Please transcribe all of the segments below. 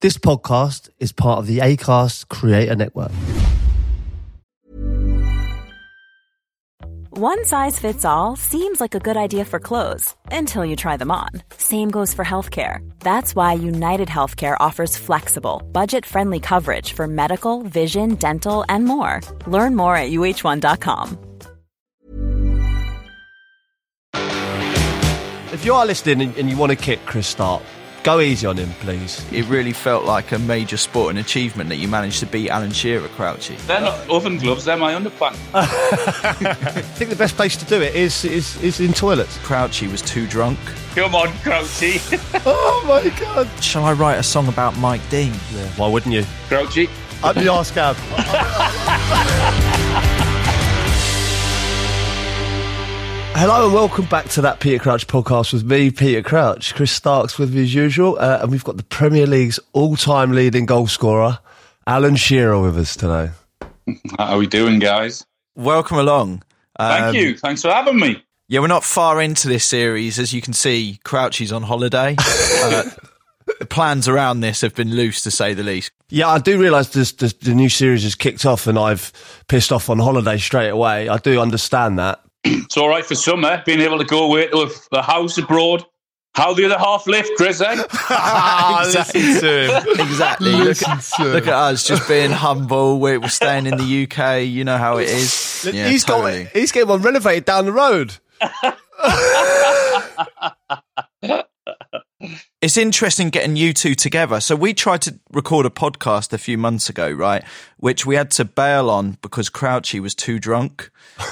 This podcast is part of the ACAST Creator Network. One size fits all seems like a good idea for clothes until you try them on. Same goes for healthcare. That's why United Healthcare offers flexible, budget friendly coverage for medical, vision, dental, and more. Learn more at uh1.com. If you are listening and, and you want to kick Chris Stark, go easy on him, please. It really felt like a major sporting achievement that you managed to beat Alan Shearer, Crouchy. They're not oven gloves, they're my underpants. I think the best place to do it is is, is in toilets. Crouchy was too drunk. Come on, Crouchy. Oh my god! Shall I write a song about Mike Dean? Why wouldn't you? Crouchy. Up the arse cab. Hello and welcome back to that Peter Crouch podcast with me, Peter Crouch. Chris Stark's with me as usual, uh, and we've got the Premier League's all-time leading goal scorer, Alan Shearer, with us today. How are we doing, guys? Welcome along. Thank Um, you. Thanks for having me. Yeah, we're not far into this series. As you can see, Crouchy's on holiday. uh, the plans around this have been loose, to say the least. Yeah, I do realise this, this, the new series has kicked off, and I've pissed off on holiday straight away. I do understand that. It's all right for summer, being able to go away to a, a house abroad. How the other half lift, Chris, eh? exactly. exactly. Look, at, look at us, just being humble. We're, we're staying in the UK. You know how it is. Yeah, he's totally. got he's getting one renovated down the road. It's interesting getting you two together. So we tried to record a podcast a few months ago, right? Which we had to bail on because Crouchy was too drunk,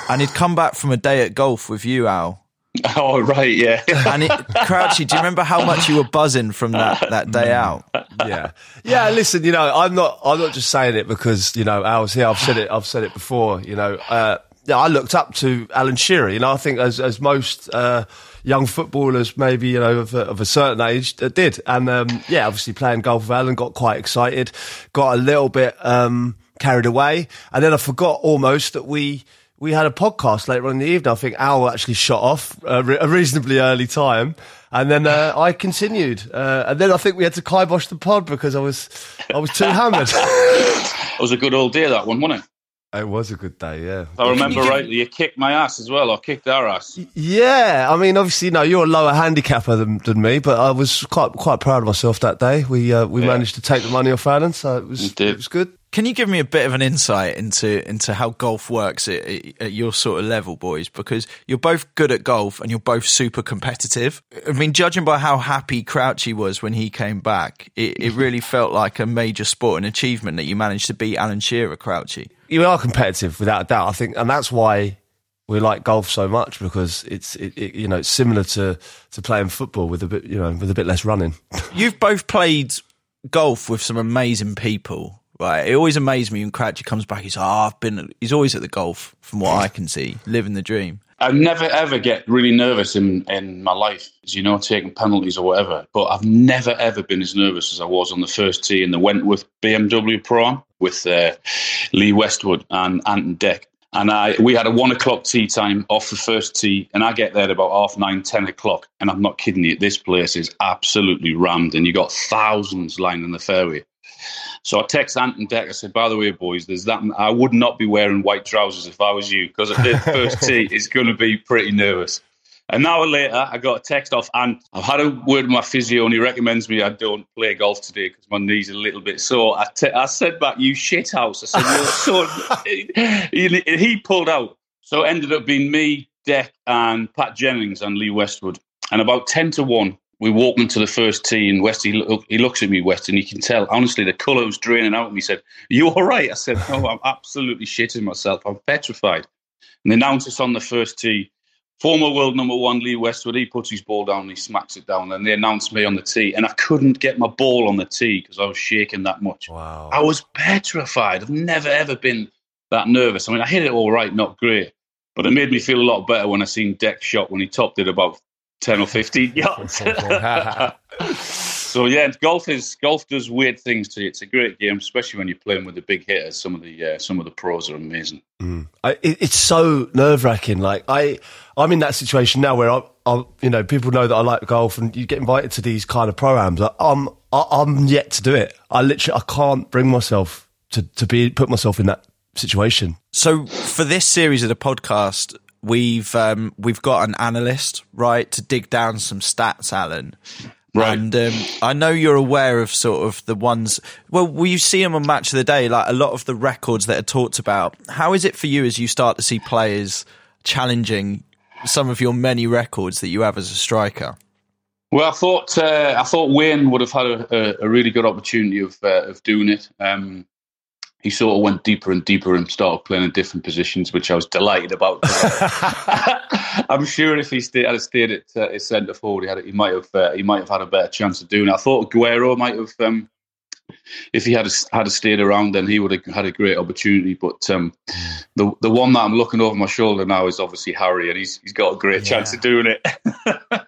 and he'd come back from a day at golf with you, Al. oh, right, yeah. And it, Crouchy, do you remember how much you were buzzing from that that day out? yeah, yeah. Listen, you know, I'm not. I'm not just saying it because you know Al's here. I've said it. I've said it before. You know, uh, yeah. I looked up to Alan Shearer. You know, I think as as most uh, young footballers, maybe you know of a, of a certain age, uh, did. And um, yeah, obviously playing golf with Alan, got quite excited, got a little bit um, carried away, and then I forgot almost that we. We had a podcast later on in the evening. I think Al actually shot off uh, a reasonably early time, and then uh, I continued. Uh, and then I think we had to kibosh the pod because I was I was too hammered. It was a good old day, that one, wasn't it? It was a good day, yeah. If I remember rightly, you kicked my ass as well, or kicked our ass. Yeah, I mean, obviously, no, you're a lower handicapper than, than me, but I was quite quite proud of myself that day. We uh, we Yeah. managed to take the money off Alan, so it was it was good. Can you give me a bit of an insight into into how golf works at, at your sort of level, boys? Because you're both good at golf and you're both super competitive. I mean, judging by how happy Crouchy was when he came back, it, it mm-hmm. really felt like a major sporting achievement that you managed to beat Alan Shearer, Crouchy. You are competitive without a doubt. I think, and that's why we like golf so much because it's it, it, you know it's similar to to playing football with a bit you know with a bit less running. You've both played golf with some amazing people, right? It always amazed me when Crouchy comes back. He's, oh, I've been. He's always at the golf, from what I can see, living the dream. I never ever get really nervous in, in my life, as you know, taking penalties or whatever. But I've never ever been as nervous as I was on the first tee in the Wentworth BMW Pro with uh, Lee Westwood and Ant and Dec. And I we had a one o'clock tee time off the first tee, and I get there about half nine, ten o'clock. And I'm not kidding you, this place is absolutely rammed, and you got thousands lining the fairway. So I text Ant and Dec. I said, by the way, boys, there's that. I would not be wearing white trousers if I was you because at the first tee, it's going to be pretty nervous. An hour later, I got a text off Ant. I've had a word with my physio, and he recommends me I don't play golf today because my knee's are a little bit sore. I, te- I said back, you shit house. I said, your son. he, he pulled out. So it ended up being me, Dec, and Pat Jennings and Lee Westwood. And about 10 to 1, we walked into the first tee, and West, he, look, he looks at me, West, and you can tell, honestly, the colour was draining out. And he said, You all right? I said, No, I'm absolutely shitting myself. I'm petrified. And they announced us on the first tee. Former world number one Lee Westwood, he puts his ball down and he smacks it down. And they announced me on the tee. And I couldn't get my ball on the tee because I was shaking that much. Wow. I was petrified. I've never, ever been that nervous. I mean, I hit it all right, not great. But it made me feel a lot better when I seen Dec shot when he topped it about 10 or 15 yards. so, yeah, golf is golf does weird things to you. It's a great game, especially when you're playing with the big hitters. Some of the uh, some of the pros are amazing. I, it, it's so nerve wracking. Like I, I'm in that situation now where I, I, you know, people know that I like golf, and you get invited to these kind of programs. I, I'm, I, I'm yet to do it. I literally, I can't bring myself to to be put myself in that situation. So for this series of the podcast, we've um, we've got an analyst right to dig down some stats, Alan. Right. And um, I know you're aware of sort of the ones. Well, you see them on Match of the Day, like a lot of the records that are talked about. How is it for you as you start to see players challenging some of your many records that you have as a striker? Well, I thought uh, I thought Wayne would have had a, a, a really good opportunity of uh, of doing it. Um, he sort of went deeper and deeper and started playing in different positions, which I was delighted about. I'm sure if he stayed, had stayed at uh, his centre forward, he, had, he might have uh, he might have had a better chance of doing it. I thought Aguero might have, um, if he had had stayed around, then he would have had a great opportunity. But um, the the one that I'm looking over my shoulder now is obviously Harry, and he's he's got a great chance of doing it.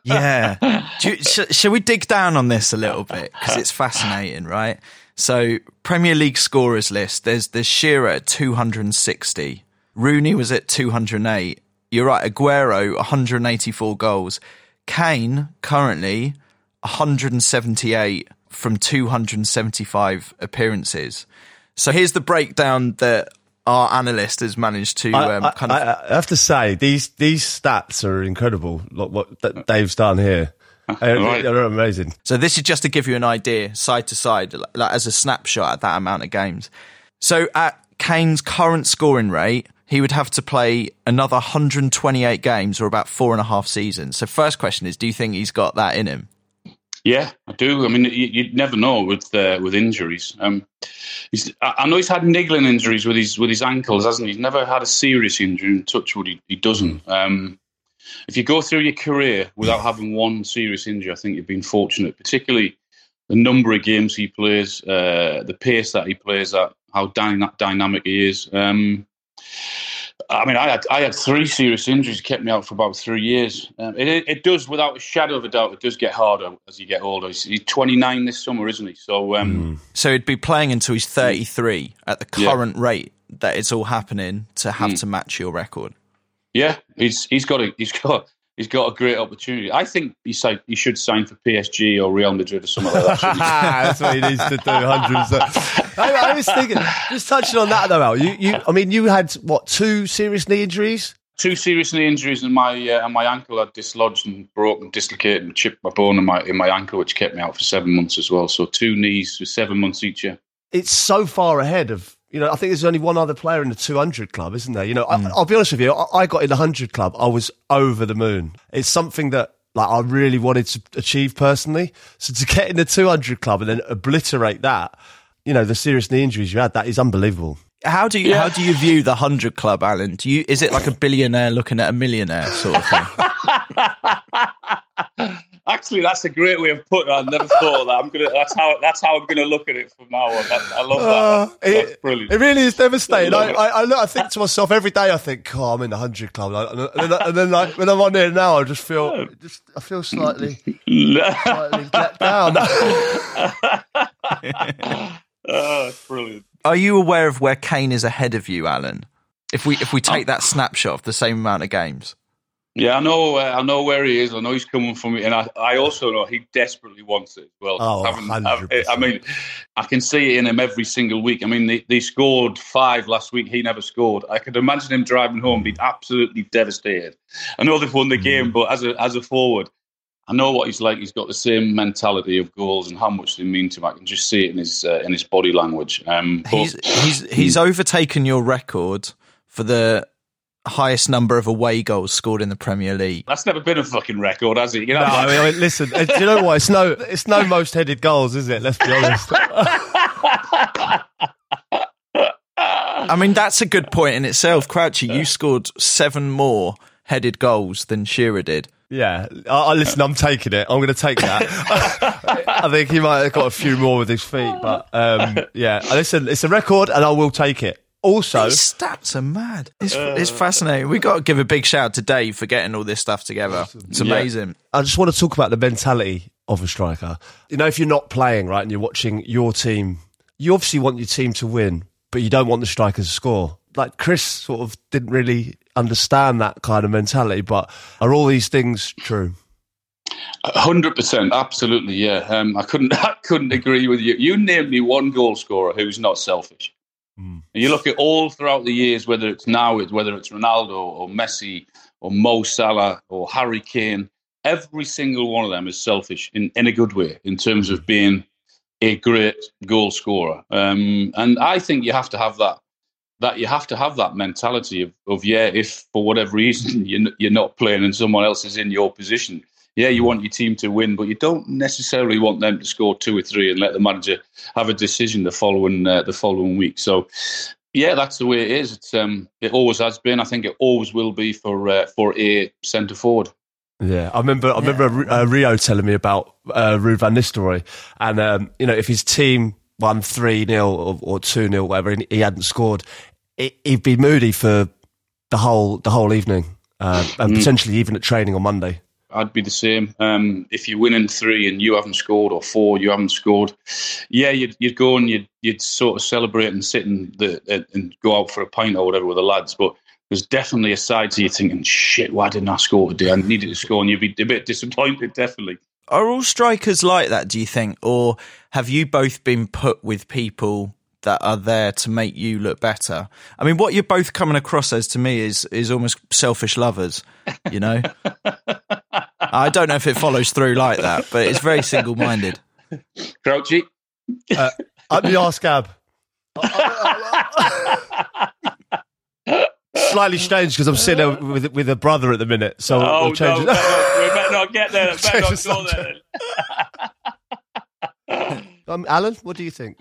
yeah. You, sh- shall we dig down on this a little bit because it's fascinating, right? So Premier League scorers list. There's there's Shearer at 260. Rooney was at 208. You're right. Aguero 184 goals. Kane currently 178 from 275 appearances. So here's the breakdown that our analyst has managed to um, I, kind of. I, I have to say these these stats are incredible. Like what Dave's done here, Right. they're amazing. So this is just to give you an idea, side to side, like as a snapshot at that amount of games. So at Kane's current scoring rate, he would have to play another 128 games or about four and a half seasons. So first question is, do you think he's got that in him? Yeah, I do. I mean, you, you'd never know with uh, with injuries. Um, he's, I I know he's had niggling injuries with his with his ankles, hasn't he? He's never had a serious injury. And touchwood, he, he doesn't. Um, if you go through your career without having one serious injury, I think you've been fortunate. Particularly the number of games he plays, uh, the pace that he plays at, how dyna- dynamic he is. Um, I mean, I had I had three serious injuries, kept me out for about three years. Um, it, it it does, without a shadow of a doubt, it does get harder as you get older. He's, he's 29 this summer, isn't he? So, um, So he'd be playing until he's 33 at the Yeah. current rate that it's all happening to have to match your record. Yeah, he's he's got a he's got he's got a great opportunity. I think he si- he should sign for PSG or Real Madrid or something like that. That's what he needs to do. Hundred percent. I, I was thinking, just touching on that though, Al. You, you, I mean, you had what two serious knee injuries? Two serious knee injuries and my uh, and my ankle had dislodged and broken, dislocated and chipped my bone in my in my ankle, which kept me out for seven months as well. So two knees for seven months each year. It's so far ahead of. You know, I think there's only one other player in the 200 club, isn't there? You know, I, hmm. I'll be honest with you. I, I got in the 100 club. I was over the moon. It's something that like I really wanted to achieve personally. So to get in the 200 club and then obliterate that, you know, the serious knee injuries you had, that is unbelievable. How do you Yeah. how do you view the hundred club, Alan? Do you is it like a billionaire looking at a millionaire sort of thing? Actually, that's a great way of putting it. I never thought of that. I'm gonna. That's how. That's how I'm gonna look at it from now on. That, I love that. Uh, that's it, brilliant. It really is devastating. I I. I, I, look, I think to myself every day. I think, "Oh, I'm in the hundred club," and then, and then, and then like when I'm on there now, I just feel, just I feel slightly, slightly let down. oh, brilliant. Are you aware of where Kane is ahead of you, Alan? If we if we take that snapshot of the same amount of games, Yeah, I know. Uh, I know where he is. I know he's coming from it, and I, I also know he desperately wants it well. Oh, I, I mean, I can see it in him every single week. I mean, they, they scored five last week. He never scored. I could imagine him driving home, being absolutely devastated. I know they've won the game, but as a as a forward, I know what he's like. He's got the same mentality of goals and how much they mean to him. I can just see it in his uh, in his body language. Um, but- he's he's he's overtaken your record for the highest number of away goals scored in the Premier League. that's never been a fucking record, has it? You know, No, I mean, I mean, listen. uh, Do you know what? It's no, it's no most headed goals, is it? Let's be honest. I mean, that's a good point in itself. Crouchy, you scored seven more headed goals than Shearer did. Yeah, I, I listen. I'm taking it. I'm going to take that. I think he might have got a few more with his feet, but um, yeah. Listen, it's a record, and I will take it. Also, These stats are mad. It's, it's fascinating. We got to give a big shout out to Dave for getting all this stuff together. It's amazing. I just want to talk about the mentality of a striker. You know, if you're not playing right and you're watching your team, you obviously want your team to win, but you don't want the strikers to score. Like Chris sort of didn't really understand that kind of mentality, but are all these things true? Hundred percent, absolutely, yeah. Um, I couldn't, I couldn't agree with you. You named me one goal scorer who's not selfish. Mm. You look at all throughout the years, whether it's now, whether it's Ronaldo or Messi or Mo Salah or Harry Kane, every single one of them is selfish in, in a good way in terms of being a great goal scorer. Um, and I think you have to have that. That you have to have that mentality of, of yeah, if for whatever reason you're, you're not playing and someone else is in your position, yeah, you want your team to win, but you don't necessarily want them to score two or three and let the manager have a decision the following uh, the following week. So, yeah, that's the way it is. It's um, it always has been. I think it always will be for uh, for a centre forward. Yeah, I remember. I remember yeah. uh, Rio telling me about uh, Ruud van Nistelrooy, and um, you know, if his team won three 0 or two 0 whatever, and he hadn't scored, it, he'd be moody for the whole the whole evening, uh, and mm. potentially even at training on Monday. I'd be the same. Um, if you're winning three and you haven't scored, or four, you haven't scored, yeah, you'd, you'd go and you'd, you'd sort of celebrate and sit and, the, and go out for a pint or whatever with the lads. But there's definitely a side to you thinking, shit, why didn't I score today? I needed to score, and you'd be a bit disappointed, definitely. Are all strikers like that, do you think? Or have you both been put with people that are there to make you look better. I mean, what you're both coming across as to me is is almost selfish lovers. You know, I don't know if it follows through like that, but it's very single minded. Crouchy, uh, up the arse, Gab. Slightly strange because I'm sitting there with with a brother at the minute, so oh, we'll change no, it. we better not get there. Better not go there. um, Alan, what do you think?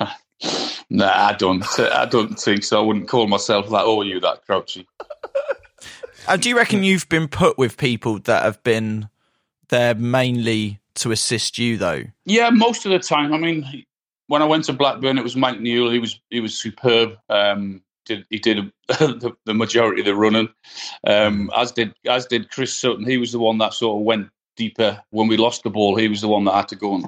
Nah, I don't. I don't think so. I wouldn't call myself that. Or you, that Crouchy. Uh, do you reckon you've been put with people that have been there mainly to assist you, though? Yeah, most of the time. I mean, when I went to Blackburn, it was Mike Newell. He was he was superb. Um, did he did the, the, majority of the running, um, as did as did Chris Sutton. He was the one that sort of went deeper when we lost the ball. He was the one that had to go and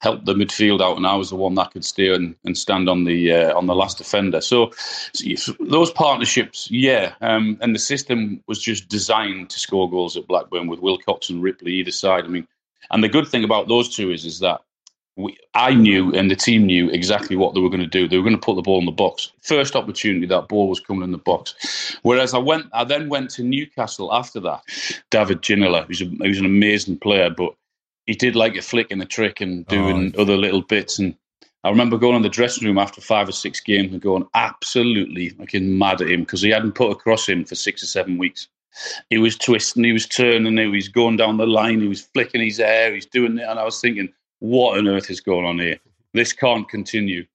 help the midfield out, and I was the one that could steer and, and stand on the uh, on the last defender. So, so those partnerships, yeah, um, and the system was just designed to score goals at Blackburn with Wilcox and Ripley either side. I mean, and the good thing about those two is is that we, I knew and the team knew exactly what they were going to do. They were going to put the ball in the box. First opportunity, that ball was coming in the box. Whereas I went, I then went to Newcastle after that. David Ginola, who's, a, who's an amazing player, but he did like a flick and a trick and doing oh. other little bits. And I remember going in the dressing room after five or six games and going absolutely fucking mad at him because he hadn't put across him for six or seven weeks. He was twisting, he was turning, he was going down the line, he was flicking his hair, he's doing it. And I was thinking, what on earth is going on here? This can't continue.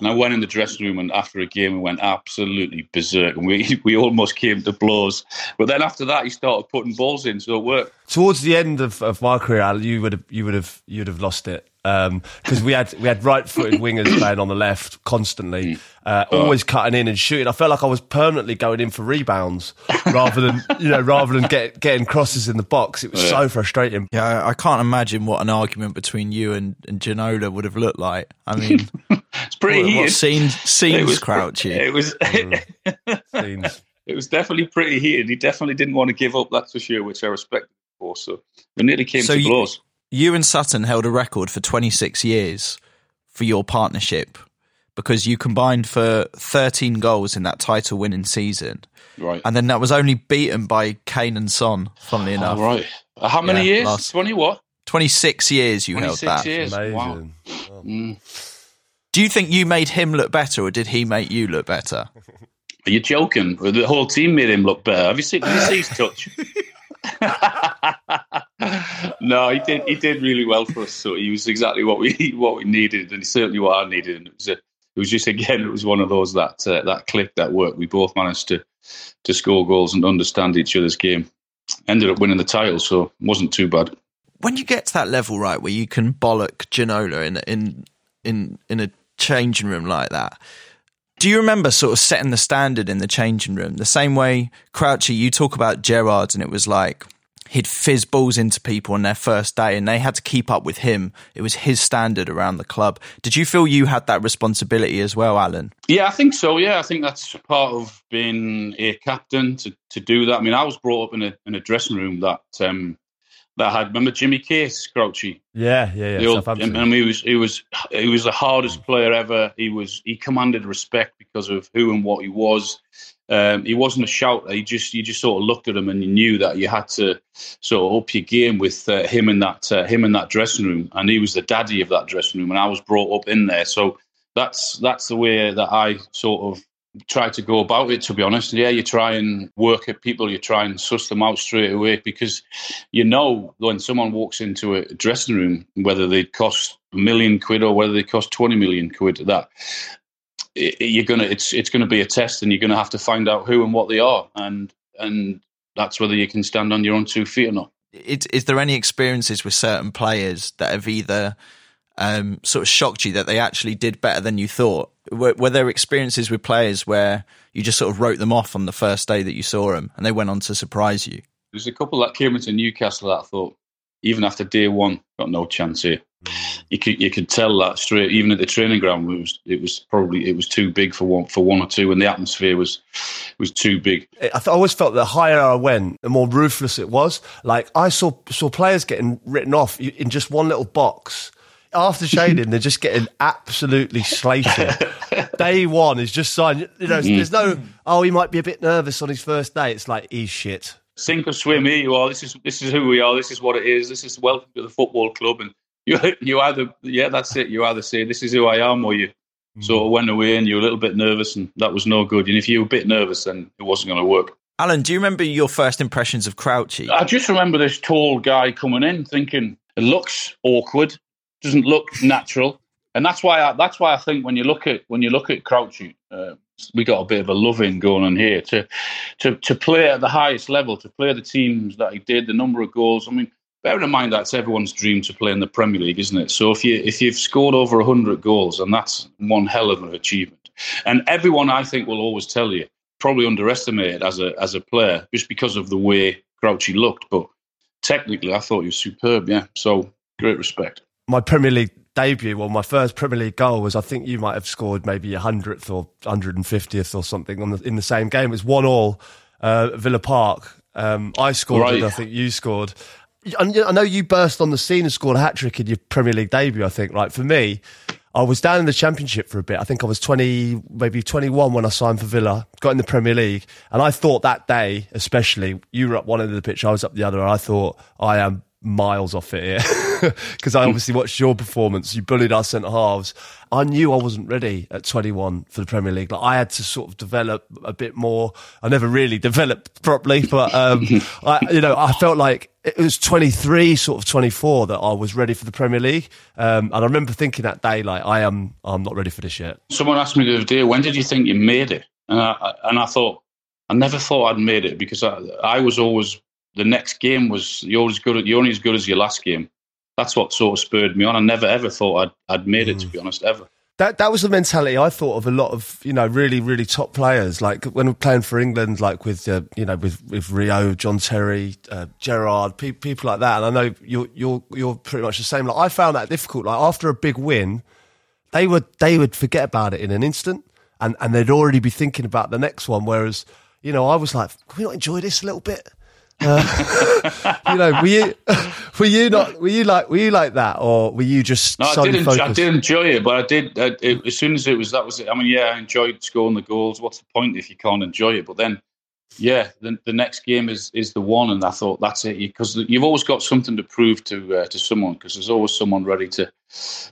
And I went in the dressing room and after a game, we went absolutely berserk and we, we almost came to blows. But then after that, he started putting balls in, so it worked. Towards the end of, of my career, Al, you would have you would have you would have lost it because um, we had we had right footed wingers playing on the left constantly, mm. uh, always oh. cutting in and shooting. I felt like I was permanently going in for rebounds rather than you know rather than get, getting crosses in the box. It was yeah. so frustrating. Yeah, I can't imagine what an argument between you and, and Ginola would have looked like. I mean, it's pretty what, heated. What scenes scenes it was, crouchy. It was mm. scenes. It was definitely pretty heated. He definitely didn't want to give up. That's for sure, which I respect. Also, we nearly came so to blows. You and Sutton held a record for 26 years for your partnership because you combined for 13 goals in that title winning season. Right. And then that was only beaten by Kane and Son, funnily enough. Oh, right. Uh, how many yeah, years? Last, 20 what? 26 years you held that. years. Amazing. Wow. Mm. Do you think you made him look better or did he make you look better? Are you joking? The whole team made him look better. Have you seen, have you seen his touch? no, he did. He did really well for us. So he was exactly what we what we needed, and certainly what I needed. And it was a, it was just again, it was one of those that uh, that click that worked. We both managed to to score goals and understand each other's game. Ended up winning the title, so wasn't too bad. When you get to that level, right, where you can bollock Ginola in in in in a changing room like that, do you remember sort of setting the standard in the changing room? The same way, Crouchy, you talk about Gerrard, and it was like he'd fizz balls into people on their first day, and they had to keep up with him. It was his standard around the club. Did you feel you had that responsibility as well, Alan? Yeah, I think so. Yeah, I think that's part of being a captain to, to do that. I mean, I was brought up in a in a dressing room that um, that had remember Jimmy Case, Crouchy. Yeah, yeah, yeah. Old, and he was he was he was the hardest player ever. He was he commanded respect because of who and what he was. Um, he wasn't a shouter. He just you just sort of looked at him and you knew that you had to sort of up your game with uh, him in that uh, him in that dressing room. And he was the daddy of that dressing room, and I was brought up in there. So that's that's the way that I sort of try to go about it to be honest. Yeah you try and work at people you try and suss them out straight away because you know when someone walks into a dressing room whether they cost a million quid or whether they cost 20 million quid that you're gonna it's it's gonna be a test and you're gonna have to find out who and what they are and and that's whether you can stand on your own two feet or not. Is, is there any experiences with certain players that have either um, sort of shocked you that they actually did better than you thought? Were, were, there experiences with players where you just sort of wrote them off on the first day that you saw them and they went on to surprise you? There's a couple that came into Newcastle that I thought, even after day one, got no chance here. You could you could tell that straight. Even at the training ground, it was it was probably it was too big for one for one or two, and the atmosphere was was too big. I, th- I always felt the higher I went, the more ruthless it was. Like I saw saw players getting written off in just one little box after shading, they're just getting absolutely slated. day one is just signed. You know, mm. there's no, oh, he might be a bit nervous on his first day. It's like, he's shit. Sink or swim, here you are. This is this is who we are. This is what it is. This is welcome to the football club. And you you either yeah, that's it. You either say this is who I am, or you mm. sort of went away and you were a little bit nervous, and that was no good. And if you were a bit nervous, then it wasn't going to work. Alan, do you remember your first impressions of Crouchy? I just remember this tall guy coming in, thinking it looks awkward doesn't look natural, and that's why I, that's why I think when you look at when you look at Crouchy, uh, we got a bit of a loving going on here to to to play at the highest level, to play the teams that he did, the number of goals. I mean, bear in mind that's everyone's dream to play in the Premier League, isn't it? So if you if you've scored over hundred goals, and that's one hell of an achievement, and everyone I think will always tell you probably underestimated as a as a player just because of the way Crouchy looked, but technically I thought he was superb. Yeah, so great respect my Premier League debut, well, my first Premier League goal was I think you might have scored maybe a hundredth or hundred and fiftieth or something on the, in the same game. It was one all uh, Villa Park. Um, I scored, right. and I think you scored. I know you burst on the scene and scored a hat trick in your Premier League debut. I think, right for me, I was down in the Championship for a bit. I think I was twenty, maybe twenty-one when I signed for Villa. Got in the Premier League, and I thought that day, especially, you were up one end of the pitch, I was up the other. And I thought I am miles off it here because I obviously watched your performance. You bullied our centre halves. I knew I wasn't ready at 21 for the Premier League. Like I had to sort of develop a bit more. I never really developed properly, but um, I, you know, I felt like it was 23, sort of 24 that I was ready for the Premier League. Um, and I remember thinking that day, like I am, I'm not ready for this yet. Someone asked me the other day, when did you think you made it? And I, and I thought, I never thought I'd made it because I, I was always the next game was you're as good. You're only as good as your last game. That's what sort of spurred me on. I never ever thought I'd I'd made it. To be honest, ever. That that was the mentality I thought of a lot of you know really really top players like when we're playing for England like with uh, you know with with Rio, John Terry, uh, Gerrard, pe- people like that. And I know you're you're you're pretty much the same. Like I found that difficult. Like after a big win, they would they would forget about it in an instant, and and they'd already be thinking about the next one. Whereas you know I was like, can we not enjoy this a little bit? Uh, you know, were you were you not were you like were you like that, or were you just? No, I did. Enjoy, I did enjoy it, but I did I, it, as soon as it was that was it. I mean, yeah, I enjoyed scoring the goals. What's the point if you can't enjoy it? But then, yeah, the, the next game is is the one, and I thought that's it because you've always got something to prove to uh, to someone because there's always someone ready to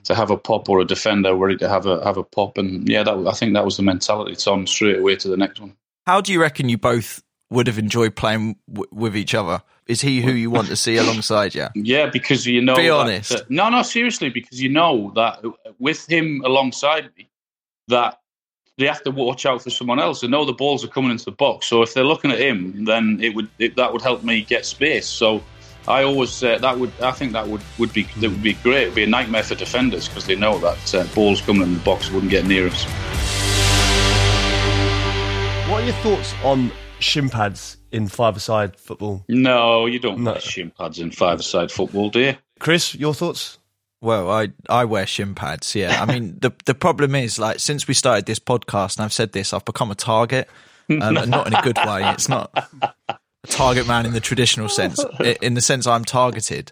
to have a pop or a defender ready to have a have a pop, and yeah, that I think that was the mentality. It's on straight away to the next one. How do you reckon you both would have enjoyed playing w- with each other? Is he who you want to see alongside you? Yeah, because you know. Be that, honest. That, no, no, seriously, because you know that with him alongside me, that they have to watch out for someone else. They know the balls are coming into the box, so if they're looking at him, then it would it, that would help me get space. So I always uh, that would I think that would would be that would be great. It'd be a nightmare for defenders because they know that uh, balls coming in the box wouldn't get near us. What are your thoughts on shin pads in five-a-side football? No, you don't no. wear shin pads in five-a-side football, do you? Chris, your thoughts? Well, I, I wear shin pads. Yeah, I mean the the problem is like since we started this podcast, and I've said this, I've become a target, um, and not in a good way. It's not. a target man in the traditional sense, in the sense I'm targeted,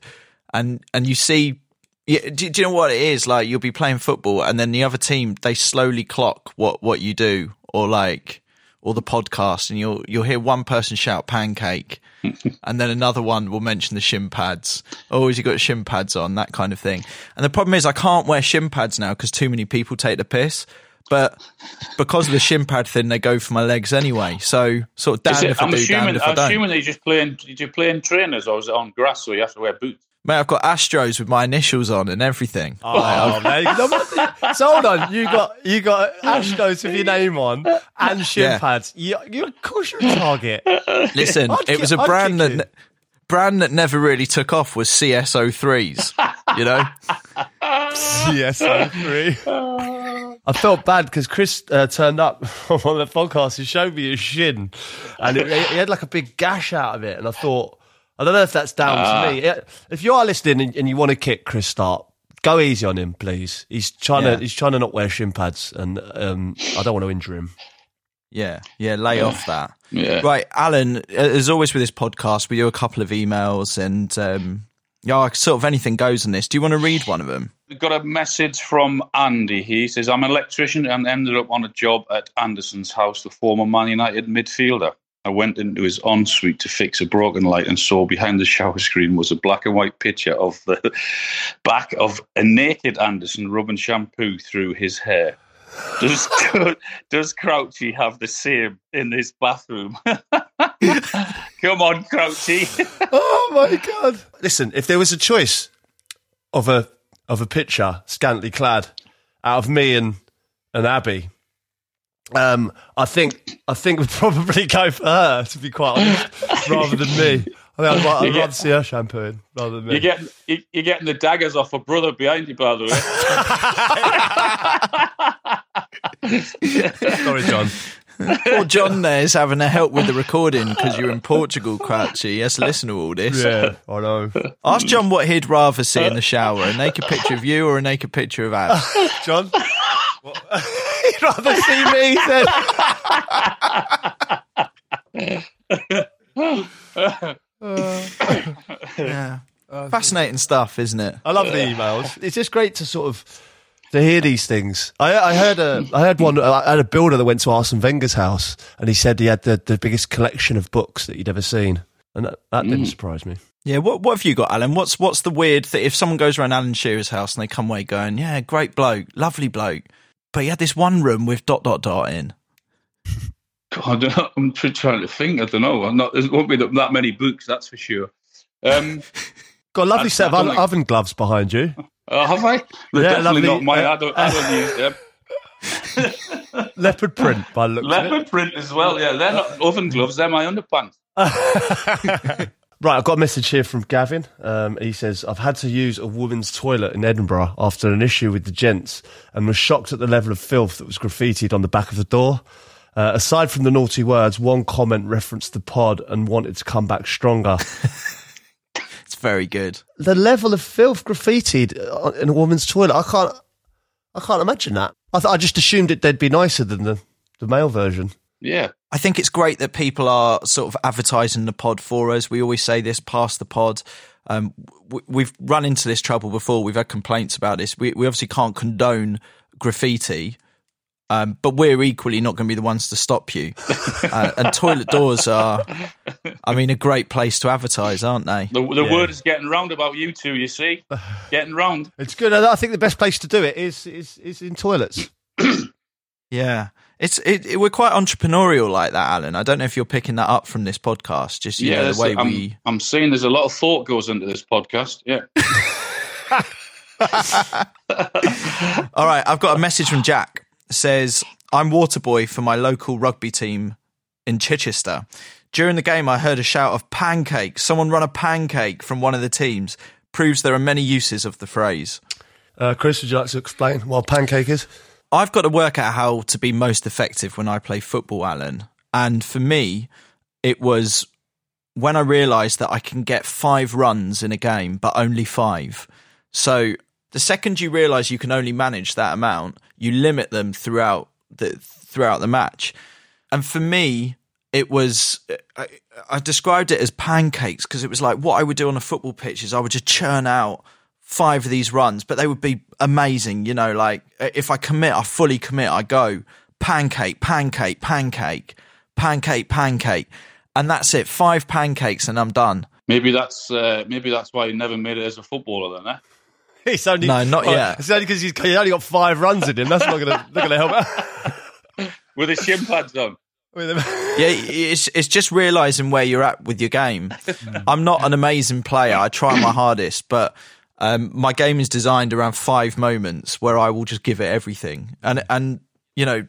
and and you see. Yeah, do, do you know what it is? Like you'll be playing football, and then the other team they slowly clock what what you do, or like or the podcast, and you'll you'll hear one person shout pancake, and then another one will mention the shin pads. Oh, has he got shin pads on? That kind of thing. And the problem is, I can't wear shin pads now because too many people take the piss. But because of the shin pad thing, they go for my legs anyway. So sort of Is it- if I I'm do, assuming, damned if I I'm don't. assuming just playing. Did you play in trainers or was it on grass, so you have to wear boots? Mate, I've got Astros with my initials on and everything. Oh, man. No, so hold on, you got you got Astros with your name on and shin Yeah. pads. You, you, of course, you're a target. Listen, I'd it was a I'd brand that you. brand that never really took off was CSO3s. You know, CSO3. I felt bad because Chris uh, turned up on the podcast and showed me his shin, and it, he had like a big gash out of it. And I thought, I don't know if that's down to me. If you are listening and, and you want to kick Chris Stark, go easy on him, please. He's trying Yeah. to he's trying to not wear shin pads, and um, I don't want to injure him. yeah, yeah. Lay off that. Yeah. Right, Alan. As always with this podcast, we do a couple of emails, and um, yeah, sort of anything goes in this. Do you want to read one of them? We've got a message from Andy. He says, I'm an electrician and ended up on a job at Anderson's house, the former Man United midfielder. I went into his ensuite to fix a broken light and saw behind the shower screen was a black and white picture of the back of a naked Anderson rubbing shampoo through his hair. Does, does Crouchy have the same in his bathroom? Come on, Crouchy. Oh my god! Listen, if there was a choice of a of a picture scantily clad out of me and and Abbey, um, I think I think we'd probably go for her to be quite honest, rather than me. I think I'd, ra- I'd You get- rather see her shampooing rather than me. You're getting, you're getting the daggers off a brother behind you, by the way. Sorry, John. Poor John there is having to help with the recording because you're in Portugal, Crouchy. He has to listen to all this. Yeah, I know. Ask John what he'd rather see in the shower: a naked picture of you or a naked picture of Ab. John, what? You'd rather see me? Then. Yeah. Fascinating stuff, isn't it? I love the emails. It's just great to sort of to hear these things. I, I heard a I heard one. I had a builder that went to Arsene Wenger's house, and he said he had the, the biggest collection of books that he'd ever seen, and that, that didn't mm. surprise me. Yeah. What What have you got, Alan? What's What's the weird thing? If someone goes around Alan Shearer's house and they come away going, "Yeah, great bloke, lovely bloke," but he had this one room with dot dot dot in. God, I'm trying to think. I don't know. I'm not, there won't be that that many books, that's for sure. Um, Got a lovely I- set of I oven, don't think- oven gloves behind you. uh, have I? They're Yeah, definitely lovely. not mine. Uh, I don't, I don't use them. Leopard print by the looks of it. Leopard print as well. Yeah, they're not oven gloves. They're my underpants. Right, I've got a message here from Gavin. Um, he says, I've had to use a woman's toilet in Edinburgh after an issue with the gents and was shocked at the level of filth that was graffitied on the back of the door. Uh, aside from the naughty words, one comment referenced the pod and wanted to come back stronger. It's very good. the level of filth graffitied uh, in a woman's toilet, I can't, I can't imagine that. I, th- I just assumed it they'd be nicer than the, the male version. Yeah. I think it's great that people are sort of advertising the pod for us. We always say this past the pod. Um, w- we've run into this trouble before. We've had complaints about this. We, we obviously can't condone graffiti, um, but we're equally not going to be the ones to stop you. uh, and toilet doors are, I mean, a great place to advertise, aren't they? The, the Yeah. word is getting round about you two, you see. Getting round. It's good. I I think the best place to do it is is, is in toilets. Yeah. It's it, it, we're quite entrepreneurial like that, Alan. I don't know if you're picking that up from this podcast. Just you know the way I'm, we I'm seeing there's a lot of thought goes into this podcast. Yeah. All right, I've got a message from Jack. It says, I'm water boy for my local rugby team in Chichester. During the game, I heard a shout of pancake. Someone run a pancake from one of the teams. Proves there are many uses of the phrase. Uh, Chris, would you like to explain what pancake is? I've got to work out how to be most effective when I play football, Alan. And for me, it was when I realised that I can get five runs in a game, but only five. So the second you realise you can only manage that amount, you limit them throughout the throughout the match. And for me, it was I, I described it as pancakes because it was like what I would do on a football pitch is I would just churn out five of these runs, but they would be amazing. You know, like if I commit, I fully commit. I go pancake, pancake, pancake, pancake, pancake, and that's it. Five pancakes, and I'm done. Maybe that's uh, maybe that's why he never made it as a footballer then, eh? It's only No, not yet. It's only because he's, he's only got five runs in him. That's not going to not going to help. With his shin pads on. Yeah, it's it's just realizing where you're at with your game. I'm not an amazing player. I try my hardest, but um, my game is designed around five moments where I will just give it everything, and and you know,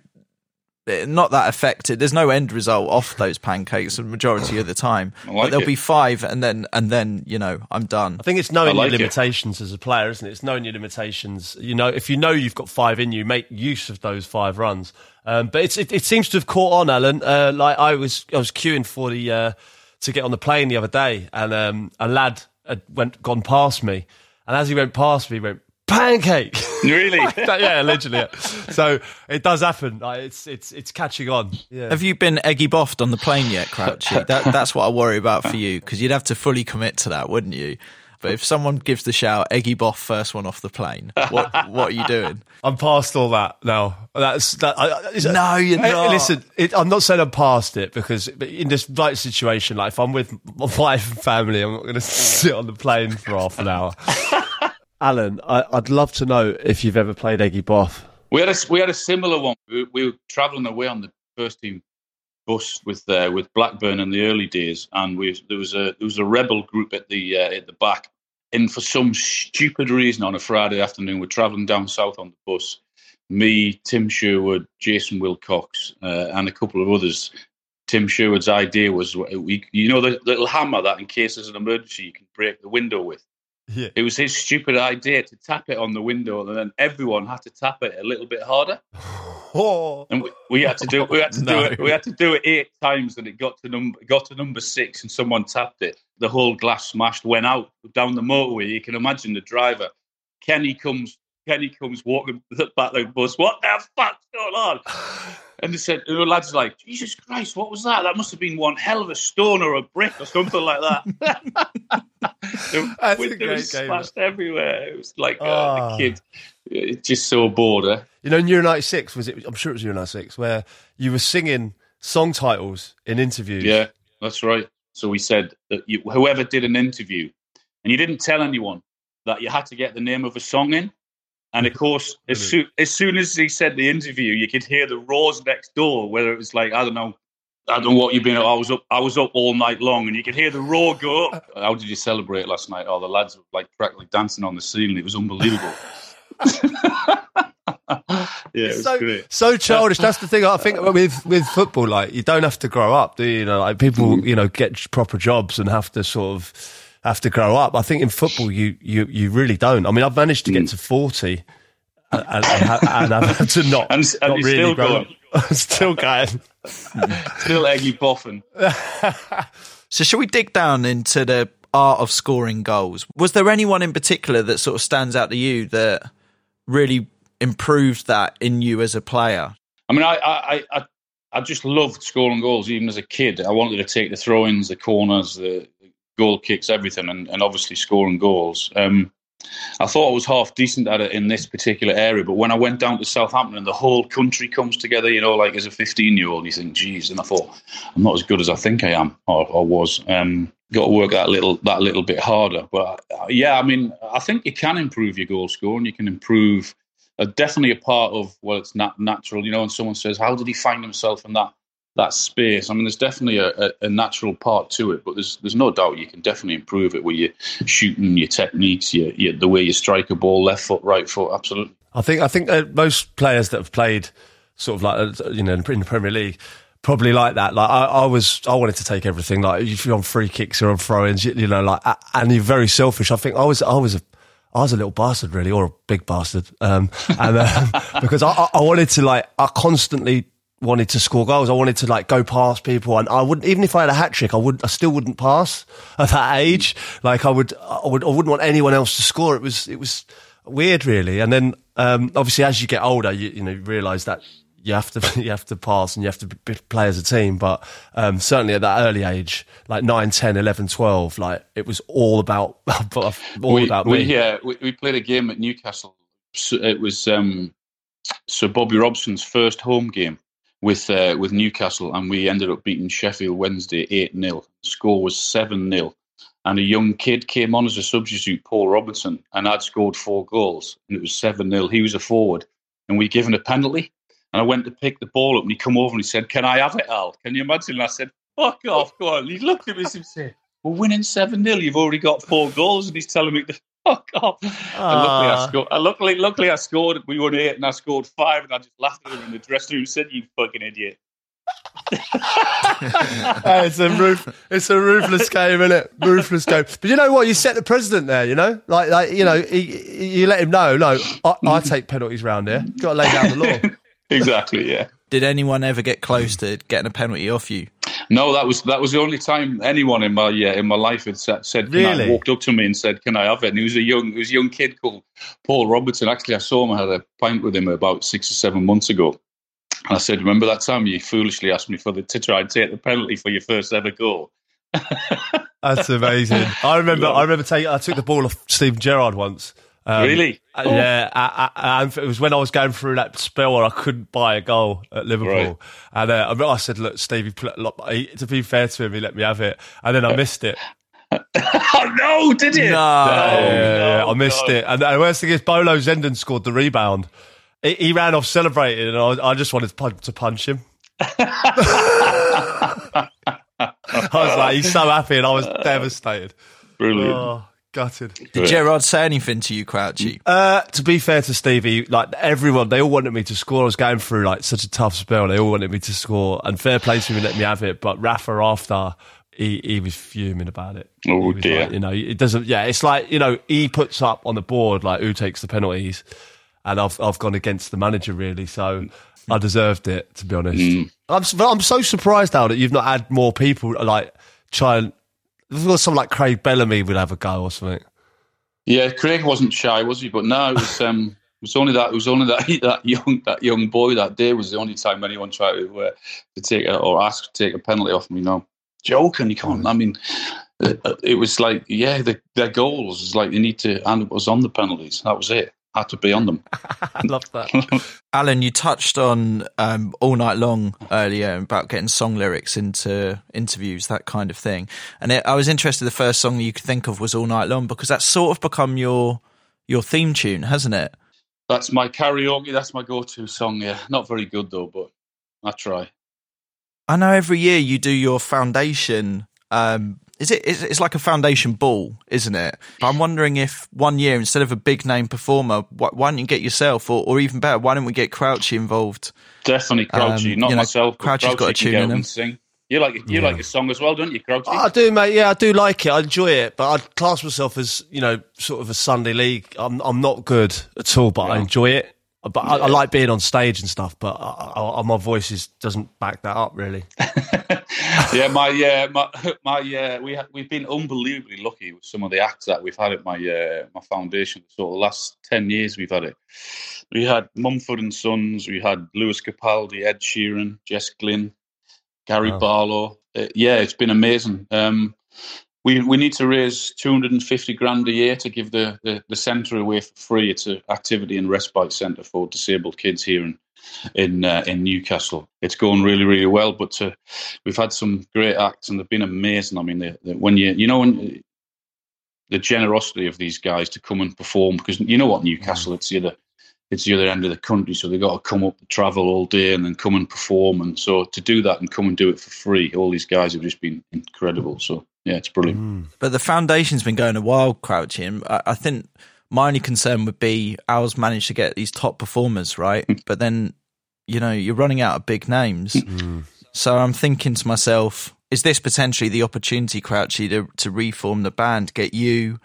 eh, not that affected. There's no end result off those pancakes the majority of the time. Like but there'll it. be five, and then and then you know I'm done. I think it's knowing like your it. limitations as a player, isn't it? It's knowing your limitations. You know, if you know you've got five in you, make use of those five runs. Um, but it's, it, it seems to have caught on, Alan. Uh, like I was, I was queuing for the uh, to get on the plane the other day, and um, a lad had went gone past me, and as he went past me, he went pancake. Really? yeah, allegedly. yeah. So it does happen. Like, it's it's it's catching on. Yeah. Have you been eggy boffed on the plane yet, Crouchy? That, that's what I worry about for you because you'd have to fully commit to that, wouldn't you? But if someone gives the shout, eggy boff first one off the plane, what what are you doing? I'm past all that now. That's that. I, I- is- No, you're Hey, not. Listen, it, I'm not saying I'm past it because but in this right situation, like if I'm with my wife and family, I'm not going to sit on the plane for half an hour. Alan, I, I'd love to know if you've ever played Eggy Boff. We had a we had a similar one. We, we were travelling away on the first team bus with uh, with Blackburn in the early days, and we there was a there was a rebel group at the uh, at the back. And for some stupid reason, on a Friday afternoon, we're travelling down south on the bus. Me, Tim Sherwood, Jason Wilcox, uh, and a couple of others. Tim Sherwood's idea was, we, you know, the little hammer that in case there's an emergency you can break the window with. Yeah. It was his stupid idea to tap it on the window, and then everyone had to tap it a little bit harder. Oh, And we, we had to do we had to No. do it we had to do it eight times, and it got to number got to number six, and someone tapped it. The whole glass smashed, went out down the motorway. You can imagine the driver. Kenny comes. Kenny comes walking back the bus. What the fuck's going on? And they said, and the lads like, Jesus Christ, what was that? That must have been one hell of a stone or a brick or something like that. That's a great was game. smashed everywhere. It was like uh, Ah. the kid, uh, just so bored. Eh? you know, in Euro '96 was it? I'm sure it was Euro '96 where you were singing song titles in interviews. Yeah, that's right. So we said that you, whoever did an interview, and you didn't tell anyone that you had to get the name of a song in. And of course, as soon as soon as he said the interview, you could hear the roars next door. Whether it was like I don't know, I don't know what you've been. I was up. I was up all night long, and you could hear the roar go up. How did you celebrate last night? Oh, the lads were like practically dancing on the ceiling. It was unbelievable. yeah, it was so, great. so childish. That's the thing. I think with with football, like you don't have to grow up, do you? You know, like people, Mm. you know, get proper jobs and have to sort of have to grow up. I think in football, you you you really don't. I mean, I've managed to get hmm. to forty, and, and, and I've had to not And- and not really still grow going. up. still going. Still eggy boffin. So, shall we dig down into the art of scoring goals? Was there anyone in particular that sort of stands out to you that really improved that in you as a player? I mean, I, I, I, I just loved scoring goals even as a kid. I wanted to take the throw-ins, the corners, the goal kicks, everything, and, and obviously scoring goals. Um, I thought I was half decent at it in this particular area, but when I went down to Southampton and the whole country comes together, you know, like as a 15-year-old, you think, geez, and I thought, I'm not as good as I think I am or, or was. Um, got to work that little that little bit harder. But uh, yeah, I mean, I think you can improve your goal scoring. You can improve uh, definitely a part of well, it's not natural, you know. And someone says, "How did he find himself in that that space?" I mean, there's definitely a, a, a natural part to it, but there's there's no doubt you can definitely improve it with your shooting, your techniques, your, your the way you strike a ball, left foot, right foot, absolutely. I think I think uh, most players that have played sort of like uh, you know in the Premier League probably like that. Like I, I was, I wanted to take everything. Like if you're on free kicks or on throw-ins, you, you know, like and you're very selfish. I think I was, I was a. I was a little bastard, really, or a big bastard, um, and um, because I, I I wanted to like, I constantly wanted to score goals. I wanted to like go past people, and I wouldn't even if I had a hat trick, I would, I still wouldn't pass at that age. Like I would, I would, I wouldn't want anyone else to score. It was, it was weird, really. And then um, obviously, as you get older, you, you know, realise that you have to you have to pass and you have to play as a team. But um, certainly at that early age, like 9, 10, 11, 12, like it was all about all we, about we, me. Yeah, we, we played a game at Newcastle. So it was um, Sir Bobby Robson's first home game with uh, with Newcastle, and we ended up beating Sheffield Wednesday eight 0 score was seven 0 and a young kid came on as a substitute, Paul Robinson, and I'd scored four goals, and it was seven 0 He was a forward, and we given a penalty. And I went to pick the ball up, and he come over and he said, "Can I have it, Al?" Can you imagine? And I said, "Fuck off, go on." He looked at me and said, "We're winning seven 0 You've already got four goals," and he's telling me fuck off. And luckily, I Ah. scored. and Luckily, luckily, I scored. We won eight, and I scored five, and I just laughed at him in the dressing room. and Said, "You fucking idiot." Hey, it's a roof. It's a ruthless game, isn't it? Ruthless game. But you know what? You set the president there. You know, like like you know, he, he- you let him know. No, I, I take penalties round here. Got to lay down the law. Exactly. Yeah. Did anyone ever get close to getting a penalty off you? No, that was that was the only time anyone in my yeah in my life had said, said Really? I, walked up to me and said, "Can I have it?" And he was a young he was a young kid called Paul Robertson. Actually, I saw him. I had a pint with him about six or seven months ago. And I said, "Remember that time you foolishly asked me for the to try and take the penalty for your first ever goal?" That's amazing. I remember. I remember taking. I took the ball off Steven Gerrard once. Um, really? uh, Yeah, I, I, it was when I was going through that spell where I couldn't buy a goal at Liverpool, Right. and uh, I said, "Look, Stevie, pl- look, he- to be fair to him, he let me have it, and then I missed it. oh no! Did you? No. yeah, yeah, no, I missed no. it. And the worst thing is, Bolo Zenden scored the rebound. He, he ran off celebrating, and I, I just wanted to punch, to punch him. I was like, he's so happy, and I was devastated. Brilliant. Oh, gutted. Did Gerrard say anything to you, Crouchy? Uh, to be fair to Stevie, like everyone, they all wanted me to score. I was going through like such a tough spell. They all wanted me to score, and fair play to him and let me have it. But Rafa after. He, he was fuming about it. Oh, dear. like, you know, it doesn't. Yeah, it's like you know, he puts up on the board like who takes the penalties, and I've I've gone against the manager really. So I deserved it to be honest. Mm. I'm s- I'm so surprised now that you've not had more people like try and. It was someone like Craig Bellamy would have a go or something. Yeah, Craig wasn't shy, was he? But no, it was um, it was only that it was only that that young that young boy that day was the only time anyone tried to uh, to take a, or ask to take a penalty off me. No, joking, you can't. I mean, uh, uh, it was like yeah, the, their goals is like they need to, and it was on the penalties. That was it. Had to be on them. I love that. Alan, you touched on um, all night long earlier about getting song lyrics into interviews, that kind of thing. And it, I was interested. The first song you could think of was "All Night Long" because that's sort of become your your theme tune, hasn't it? That's my karaoke. That's my go-to song. Yeah, not very good though, but I try. I know every year you do your foundation. Um, is it? It's, it's like a foundation ball, isn't it? But I'm wondering if one year instead of a big name performer, why, why don't you get yourself, or, or even better, why don't we get Crouchy involved? Definitely Crouchy, Um, not you know, myself. but Crouchy's got a tune get in up him. sing. You like you like a song as well, don't you, Crouchy? I do, mate. Yeah, I do like it. I enjoy it, but I'd class myself as you know, sort of a Sunday league. I'm I'm not good at all, but I enjoy it. But I, I like being on stage and stuff. But I, I, my voice is, doesn't back that up really. yeah, my uh, my my uh, we ha- we've been unbelievably lucky with some of the acts that we've had at my uh, my foundation. So the last ten years we've had it. We had Mumford and Sons. We had Lewis Capaldi, Ed Sheeran, Jess Glynne, Gary Wow. Barlow. Uh, yeah, it's been amazing. Um, we we need to raise two hundred and fifty grand a year to give the, the, the centre away for free. It's an activity and respite centre for disabled kids here in in uh, in Newcastle. It's going really really well. But uh, we've had some great acts and they've been amazing. I mean, they, they- when you you know when the generosity of these guys to come and perform because you know what Newcastle it's the other it's the other end of the country so they've got to come up travel all day and then come and perform and so to do that and come and do it for free all these guys have just been incredible so yeah it's brilliant But the foundation's been going a while, Crouchy. And I, I think my only concern would be Al's managed to get these top performers, right? but then, you know, you're running out of big names. So I'm thinking to myself, is this potentially the opportunity, Crouchy, to, to reform the band, get you,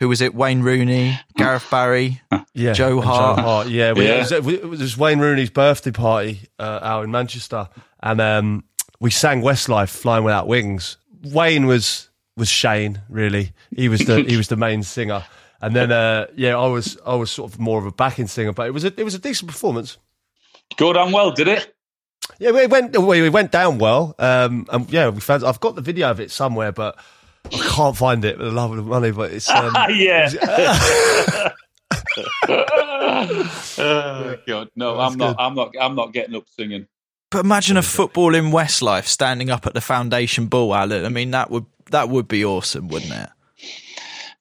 who was it, Wayne Rooney, Gareth Barry, Yeah, Joe and Hart. Yeah, we, Yeah. It, was, it was Wayne Rooney's birthday party uh, out in Manchester, and um, we sang Westlife, "Flying Without Wings." Wayne was was Shane, really. He was the he was the main singer, and then uh, yeah, I was I was sort of more of a backing singer, but it was a, it was a decent performance. Go down well, did it? Yeah, we went we went down well. Um, and yeah, we found. I've got the video of it somewhere, but I can't find it. For the love of the money, but it's um, yeah. oh, God, no, I'm not. I'm not. I'm not getting up singing. But imagine a football in Westlife standing up at the foundation ball, Alan. I mean, that would that would be awesome, wouldn't it?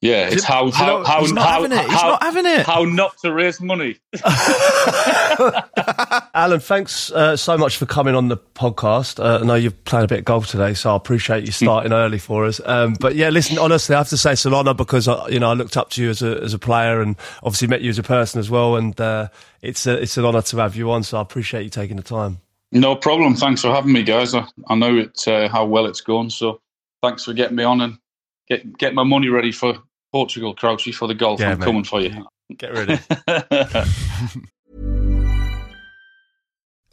Yeah, it's how how how He's not how, having it. He's how- not having it. How not to raise money? Alan, thanks uh, so much for coming on the podcast. Uh, I know you've played a bit of golf today, so I appreciate you starting early for us. Um, but yeah, listen, honestly, I have to say it's an honour because I, you know I looked up to you as a as a player and obviously met you as a person as well. And uh, it's a, it's an honour to have you on. So I appreciate you taking the time. No problem. Thanks for having me, guys. I, I know it uh, how well it's gone, so thanks for getting me on and get get my money ready for Portugal, Crouchy, for the golf. Yeah, I'm mate. coming for you. Get ready.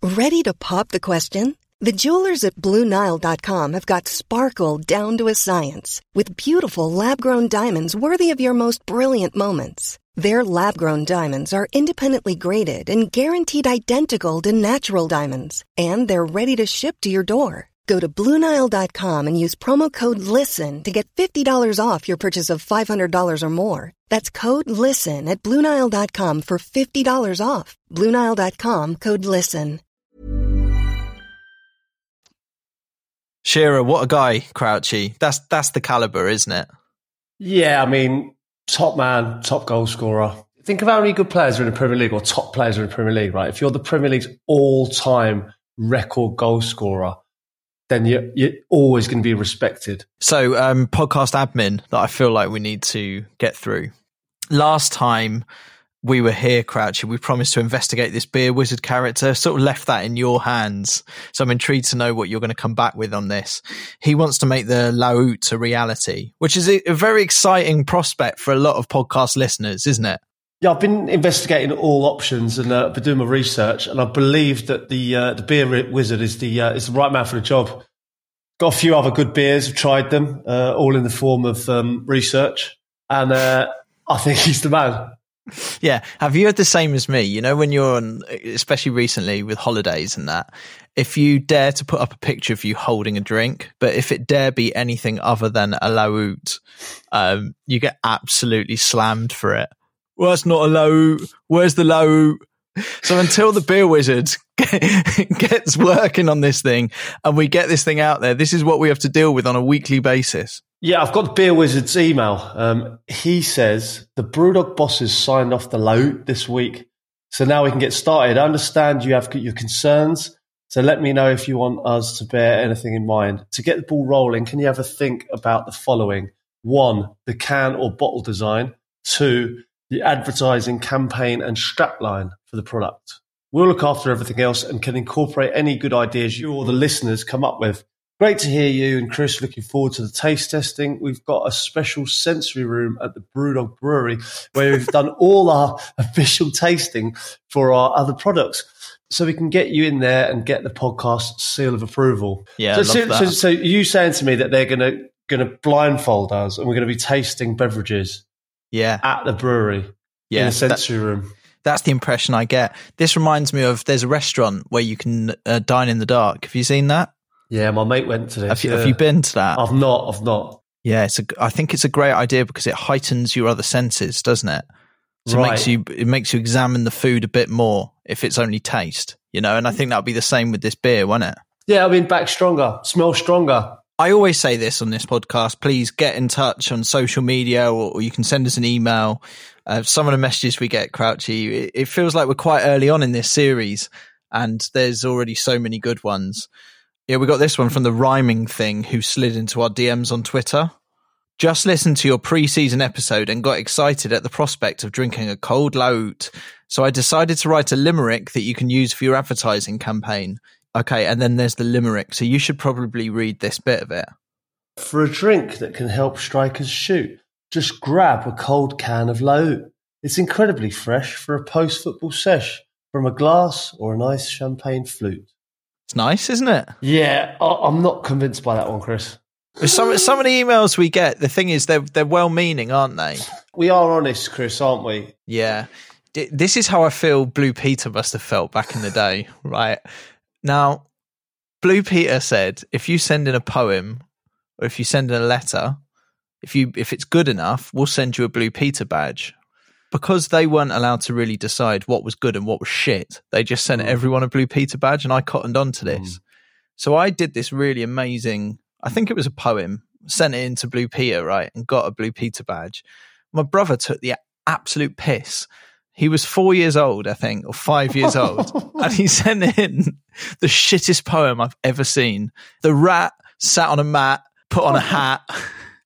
Ready to pop the question? The jewelers at BlueNile.com have got sparkle down to a science with beautiful lab grown diamonds worthy of your most brilliant moments. Their lab grown diamonds are independently graded and guaranteed identical to natural diamonds, and they're ready to ship to your door. Go to BlueNile.com and use promo code LISTEN to get $50 off your purchase of $500 or more. That's code LISTEN at BlueNile.com for $50 off. BlueNile.com code LISTEN. Shearer, what a guy, Crouchy. That's that's the caliber, isn't it? Yeah, I mean, top man, top goal scorer. Think of how many good players are in the Premier League or top players are in the Premier League, right? If you're the Premier League's all time record goal scorer, then you're, you're always going to be respected. So, um, podcast admin that I feel like we need to get through. Last time we were here, Crouchy, we promised to investigate this beer wizard character. Sort of left that in your hands. So I'm intrigued to know what you're going to come back with on this. He wants to make the Lout a reality, which is a, a very exciting prospect for a lot of podcast listeners, isn't it? Yeah, I've been investigating all options and uh, been doing my research, and I believe that the uh, the beer wizard is the uh, is the right man for the job. Got a few other good beers, I've tried them, uh, all in the form of um, research, and uh, I think he's the man. Yeah. Have you had the same as me? You know, when you're on, especially recently with holidays and that, if you dare to put up a picture of you holding a drink, but if it dare be anything other than a lout, um, you get absolutely slammed for it. Well, that's not a low. Where's the low? So until the beer wizard gets working on this thing and we get this thing out there, this is what we have to deal with on a weekly basis. Yeah, I've got the beer wizard's email. Um, he says the Brewdog bosses signed off the load this week, so now we can get started. I understand you have your concerns, so let me know if you want us to bear anything in mind. To get the ball rolling, can you ever think about the following? One, the can or bottle design. Two, the advertising campaign and strapline for the product. We'll look after everything else and can incorporate any good ideas you or the listeners come up with. Great to hear you and Chris. Looking forward to the taste testing. We've got a special sensory room at the Brewdog Brewery where we've done all our official tasting for our other products. So we can get you in there and get the podcast seal of approval. Yeah, So, so, so, so you saying to me that they're going to going to blindfold us and we're going to be tasting beverages Yeah. at the brewery Yeah. in the that- sensory room. That's the impression I get. This reminds me of there's a restaurant where you can uh, dine in the dark. Have you seen that? Yeah, my mate went to this. Have you, yeah. have you been to that? I've not. I've not. yeah, it's a. I think it's a great idea because it heightens your other senses, doesn't it? So it makes Right. you it makes you examine the food a bit more if it's only taste, you know. And I think that'll be the same with this beer, won't it? Yeah, I mean, back stronger, smell stronger. I always say this on this podcast. Please get in touch on social media, or, or you can send us an email. Uh, some of the messages we get, Crouchy, it, it feels like we're quite early on in this series, and there's already so many good ones. Yeah, we got this one from the rhyming thing who slid into our DMs on Twitter. Just listened to your pre-season episode and got excited at the prospect of drinking a cold lout. So I decided to write a limerick that you can use for your advertising campaign. Okay, and then there's the limerick. So you should probably read this bit of it. For a drink that can help strikers shoot, just grab a cold can of Lout. It's incredibly fresh for a post-football sesh from a glass or a nice champagne flute. It's nice, isn't it? Yeah, I- I'm not convinced by that one, Chris. Some some of the emails we get, the thing is they're they're well meaning, aren't they? We are honest, Chris, aren't we? Yeah. D- This is how I feel Blue Peter must have felt back in the day, right? Now, Blue Peter said if you send in a poem or if you send in a letter, if you if it's good enough, we'll send you a Blue Peter badge. Because they weren't allowed to really decide what was good and what was shit, they just sent hmm. everyone a Blue Peter badge, and I cottoned on to this. Hmm. So I did this really amazing. I think it was a poem. Sent it into Blue Peter, right, and got a Blue Peter badge. My brother took the absolute piss. He was four years old, I think, or five years old, and he sent in the shittest poem I've ever seen. The rat sat on a mat, put on a hat. a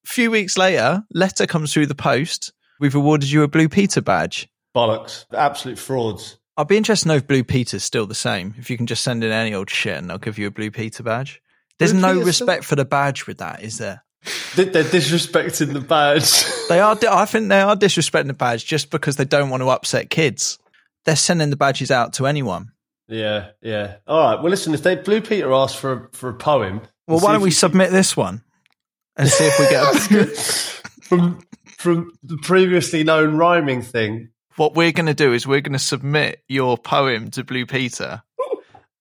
few weeks later, letter comes through the post. We've awarded you a Blue Peter badge. Bollocks. Absolute frauds. I'd be interested to know if Blue Peter's still the same. If you can just send in any old shit and they'll give you a Blue Peter badge. There's Blue no Peter's respect for the badge with that, is there? They- They're disrespecting the badge. They are. I think they are disrespecting the badge just because they don't want to upset kids. They're sending the badges out to anyone. yeah, yeah. All right. Well, listen. If they Blue Peter asked for a, for a poem, Well, why don't we submit this one and see if we get a, from from the previously known rhyming thing? what we're going to do is we're going to submit your poem to Blue Peter,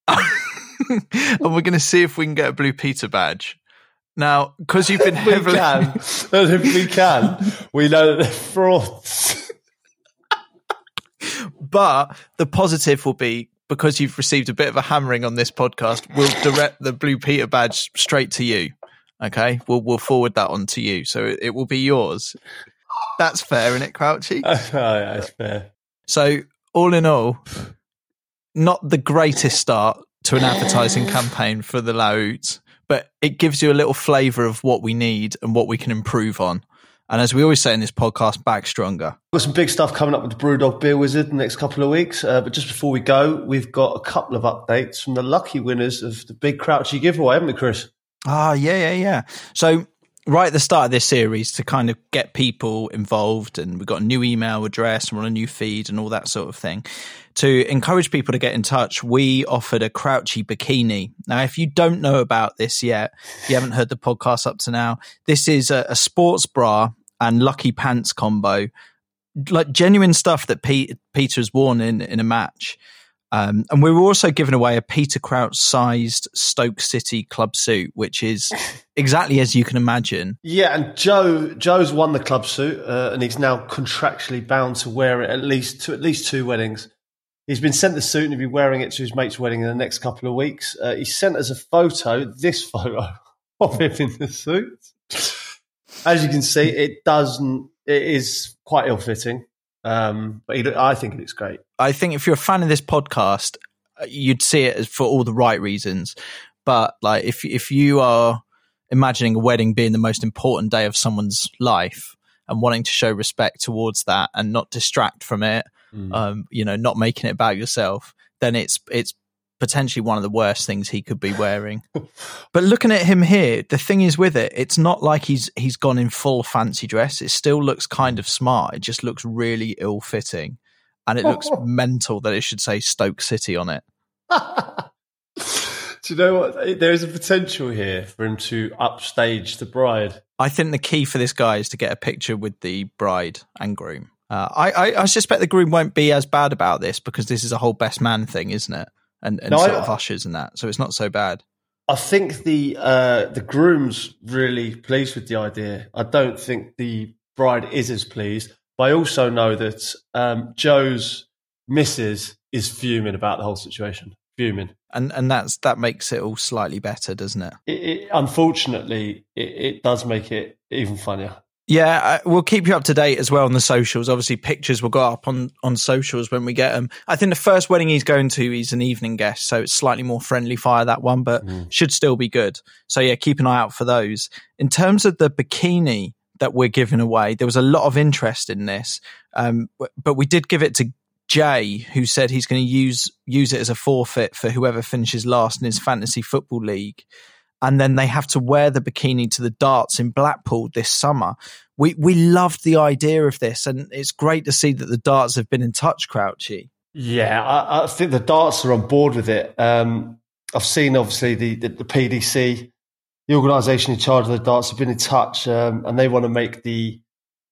and we're going to see if we can get a Blue Peter badge. Now, because you've been We heavily, can. And if we can, we know that they're frauds. but the positive will be because you've received a bit of a hammering on this podcast, we'll direct the Blue Peter badge straight to you. Okay, we'll we'll forward that on to you, so it, it will be yours. That's fair, isn't it, Crouchy? oh, yeah, that's fair. So, all in all, not the greatest start to an advertising campaign for the Lout, but it gives you a little flavour of what we need and what we can improve on. And as we always say in this podcast, back stronger. Got some big stuff coming up with the Brewdog Beer Wizard in the next couple of weeks. Uh, but just before we go, we've got a couple of updates from the lucky winners of the big Crouchy giveaway, haven't we, Chris? Ah, yeah, yeah, yeah. So, right at the start of this series, to kind of get people involved, and we've got a new email address, and we're on a new feed, and all that sort of thing. To encourage people to get in touch, we offered a Crouchy bikini. Now, if you don't know about this yet, if you haven't heard the podcast up to now, this is a, a sports bra and lucky pants combo, like genuine stuff that Pete, Peter has worn in, in a match. Um, and we were also giving away a Peter Crouch sized Stoke City club suit, which is exactly as you can imagine. Yeah, and Joe Joe's won the club suit, uh, and he's now contractually bound to wear it at least to at least two weddings. He's been sent the suit and he'll be wearing it to his mate's wedding in the next couple of weeks. Uh, he sent us a photo, this photo of him in the suit. As you can see, it doesn't. It is quite ill-fitting, um, but I think it looks great. I think if you're a fan of this podcast, uh, you'd see it for all the right reasons. But like, if if you are imagining a wedding being the most important day of someone's life and wanting to show respect towards that and not distract from it, um, you know, not making it about yourself, then it's it's potentially one of the worst things he could be wearing. but looking at him here, the thing is with it, it's not like he's he's gone in full fancy dress. It still looks kind of smart. It just looks really ill fitting. And it looks mental that it should say Stoke City on it. Do you know what? There is a potential here for him to upstage the bride. I think the key for this guy is to get a picture with the bride and groom. Uh, I, I, I suspect the groom won't be as bad about this because this is a whole best man thing, isn't it? And, and No, I- sort of ushers and that, so it's not so bad. I think the uh, the groom's really pleased with the idea. I don't think the bride is as pleased. But I also know that um, Joe's missus is fuming about the whole situation. Fuming. And and that's that makes it all slightly better, doesn't it? It, it, unfortunately, it, it does make it even funnier. Yeah, I, we'll keep you up to date as well on the socials. Obviously, pictures will go up on on socials when we get them. I think the first wedding he's going to, he's an evening guest, so it's slightly more friendly fire that one, but should still be good. So yeah, keep an eye out for those. In terms of the bikini that we're giving away, there was a lot of interest in this, um, but we did give it to Jay, who said he's going to use use it as a forfeit for whoever finishes last in his fantasy football league and then they have to wear the bikini to the darts in Blackpool this summer. We we loved the idea of this, and it's great to see that the darts have been in touch, Crouchy. Yeah, I, I think the darts are on board with it. Um, I've seen obviously the, the, the PDC, the organisation in charge of the darts, have been in touch, um, and they want to make the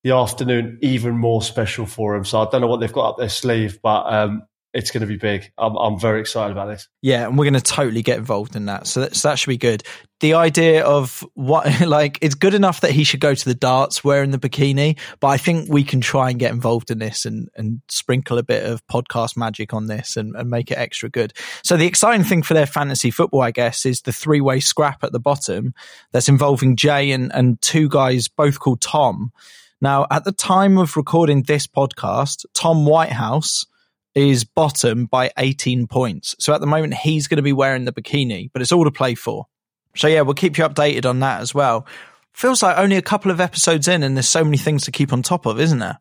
the afternoon even more special for them. So I don't know what they've got up their sleeve, but um, it's going to be big. I'm, I'm very excited about this. Yeah, and we're going to totally get involved in that. So that, so that should be good. The idea of what, like, it's good enough that he should go to the darts wearing the bikini, but I think we can try and get involved in this and, and sprinkle a bit of podcast magic on this and, and make it extra good. So the exciting thing for their fantasy football, I guess, is the three way scrap at the bottom that's involving Jay and, and two guys, both called Tom. Now, at the time of recording this podcast, Tom Whitehouse, is bottom by 18 points. So at the moment, he's going to be wearing the bikini, but it's all to play for. So yeah, we'll keep you updated on that as well. Feels like only a couple of episodes in, and there's so many things to keep on top of, isn't there?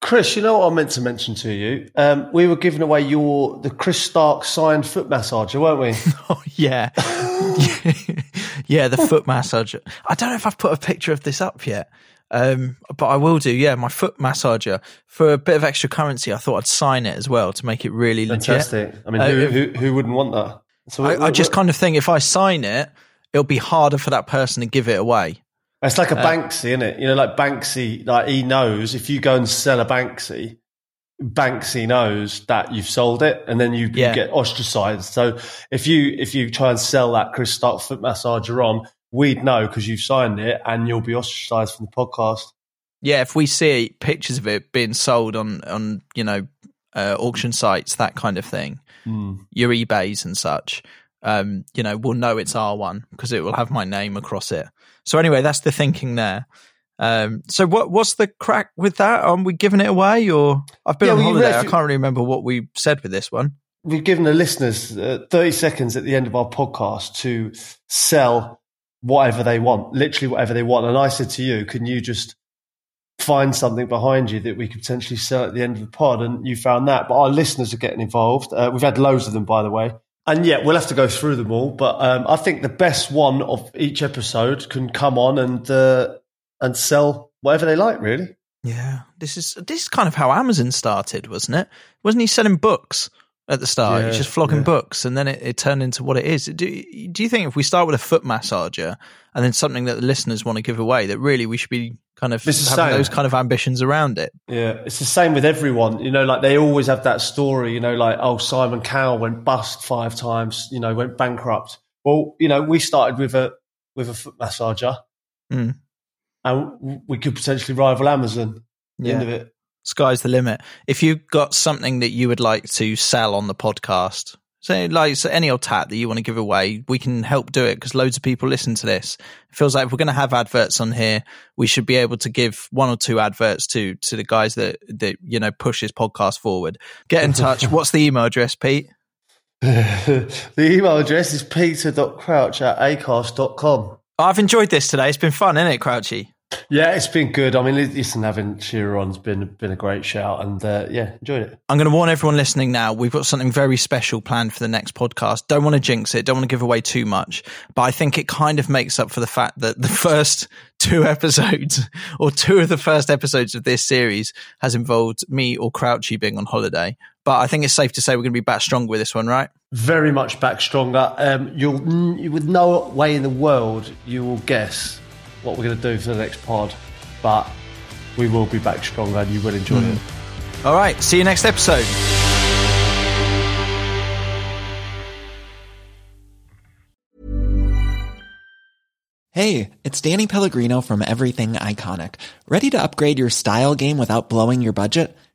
Chris, you know what I meant to mention to you? Um, we were giving away your the Chris Stark signed foot massager, weren't we? oh yeah, yeah, the foot massager. I don't know if I've put a picture of this up yet. Um, but I will do, yeah, my foot massager for a bit of extra currency. I thought I'd sign it as well to make it really Fantastic. legit. I mean, who, uh, who, who, wouldn't want that? So I, I just kind of think if I sign it, it'll be harder for that person to give it away. It's like a uh, Banksy, isn't it? You know, like Banksy, like he knows if you go and sell a Banksy, Banksy knows that you've sold it, and then you, yeah. you, get ostracized. So if you if you try and sell that Chris Stark foot massager on, we'd know because you've signed it and you'll be ostracized from the podcast. Yeah, if we see pictures of it being sold on on you know uh, auction sites, that kind of thing, mm. your eBay's and such, um, you know, we'll know it's our one because it will have my name across it. So anyway, that's the thinking there. Um, so what what's the crack with that? Are we giving it away, or I've been yeah, on well, holiday? I can't really remember what we said with this one. We've given the listeners uh, thirty seconds at the end of our podcast to sell whatever they want, literally whatever they want. And I said to you, can you just find something behind you that we could potentially sell at the end of the pod? And you found that. But our listeners are getting involved. Uh, we've had loads of them, by the way. And yeah, we'll have to go through them all. But um, I think the best one of each episode can come on and uh, and sell whatever they like, really. Yeah, this is this is kind of how Amazon started, wasn't it? Wasn't he selling books? At the start. Yeah, just flogging yeah. books, and then it, it, turned into what it is. Do, do you think if we start with a foot massager and then something that the listeners want to give away, that really we should be kind of having those kind of ambitions around it? Yeah, it's the same with everyone. You know, like they always have that story. You know, like oh, Simon Cowell went bust five times. You know, went bankrupt. Well, you know, we started with a with a foot massager, mm. and we could potentially rival Amazon. yeah. end of it sky's the limit. If you've got something that you would like to sell on the podcast, say like so any old tat that you want to give away, we can help do it because loads of people listen to this. It feels like if we're going to have adverts on here, we should be able to give one or two adverts to to the guys that that you know push this podcast forward. Get in touch. What's the email address, Pete? the email address is peter.crouch at acast.com. I've enjoyed this today. It's been fun, isn't it, Crouchy? Yeah, it's been good. I mean, listen, having Shearer on's been been a great shout, and uh, yeah, enjoyed it. I'm going to warn everyone listening now. We've got something very special planned for the next podcast. Don't want to jinx it. Don't want to give away too much, but I think it kind of makes up for the fact that the first two episodes, or two of the first episodes of this series, has involved me or Crouchy being on holiday. But I think it's safe to say we're going to be back stronger with this one, right? Very much back stronger. Um, you'll, with no way in the world you will guess what we're going to do for the next pod, but we will be back stronger and you will enjoy mm. it. All right. See you next episode. Hey, it's Danny Pellegrino from Everything Iconic. Ready to upgrade your style game without blowing your budget?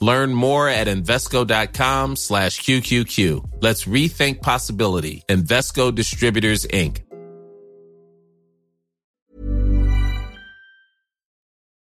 Learn more at Invesco.com slash QQQ. Let's rethink possibility. Invesco Distributors, Inc.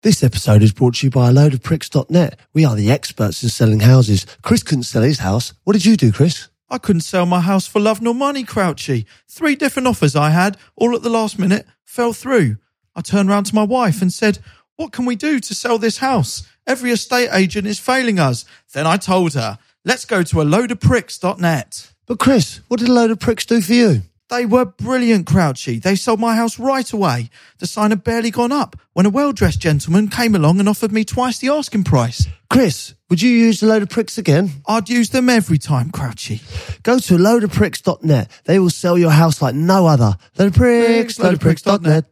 This episode is brought to you by a load of pricks.net. We are the experts in selling houses. Chris couldn't sell his house. What did you do, Chris? I couldn't sell my house for love nor money, Crouchy. Three different offers I had, all at the last minute, fell through. I turned round to my wife and said, What can we do to sell this house? Every estate agent is failing us. Then I told her, Let's go to a load of pricks.net. But Chris, what did a load of pricks do for you? They were brilliant, Crouchy. They sold my house right away. The sign had barely gone up when a well dressed gentleman came along and offered me twice the asking price. Chris, would you use a load of pricks again? I'd use them every time, Crouchy. Go to loadofpricks.net. They will sell your house like no other. Load of pricks, load of pricks.net.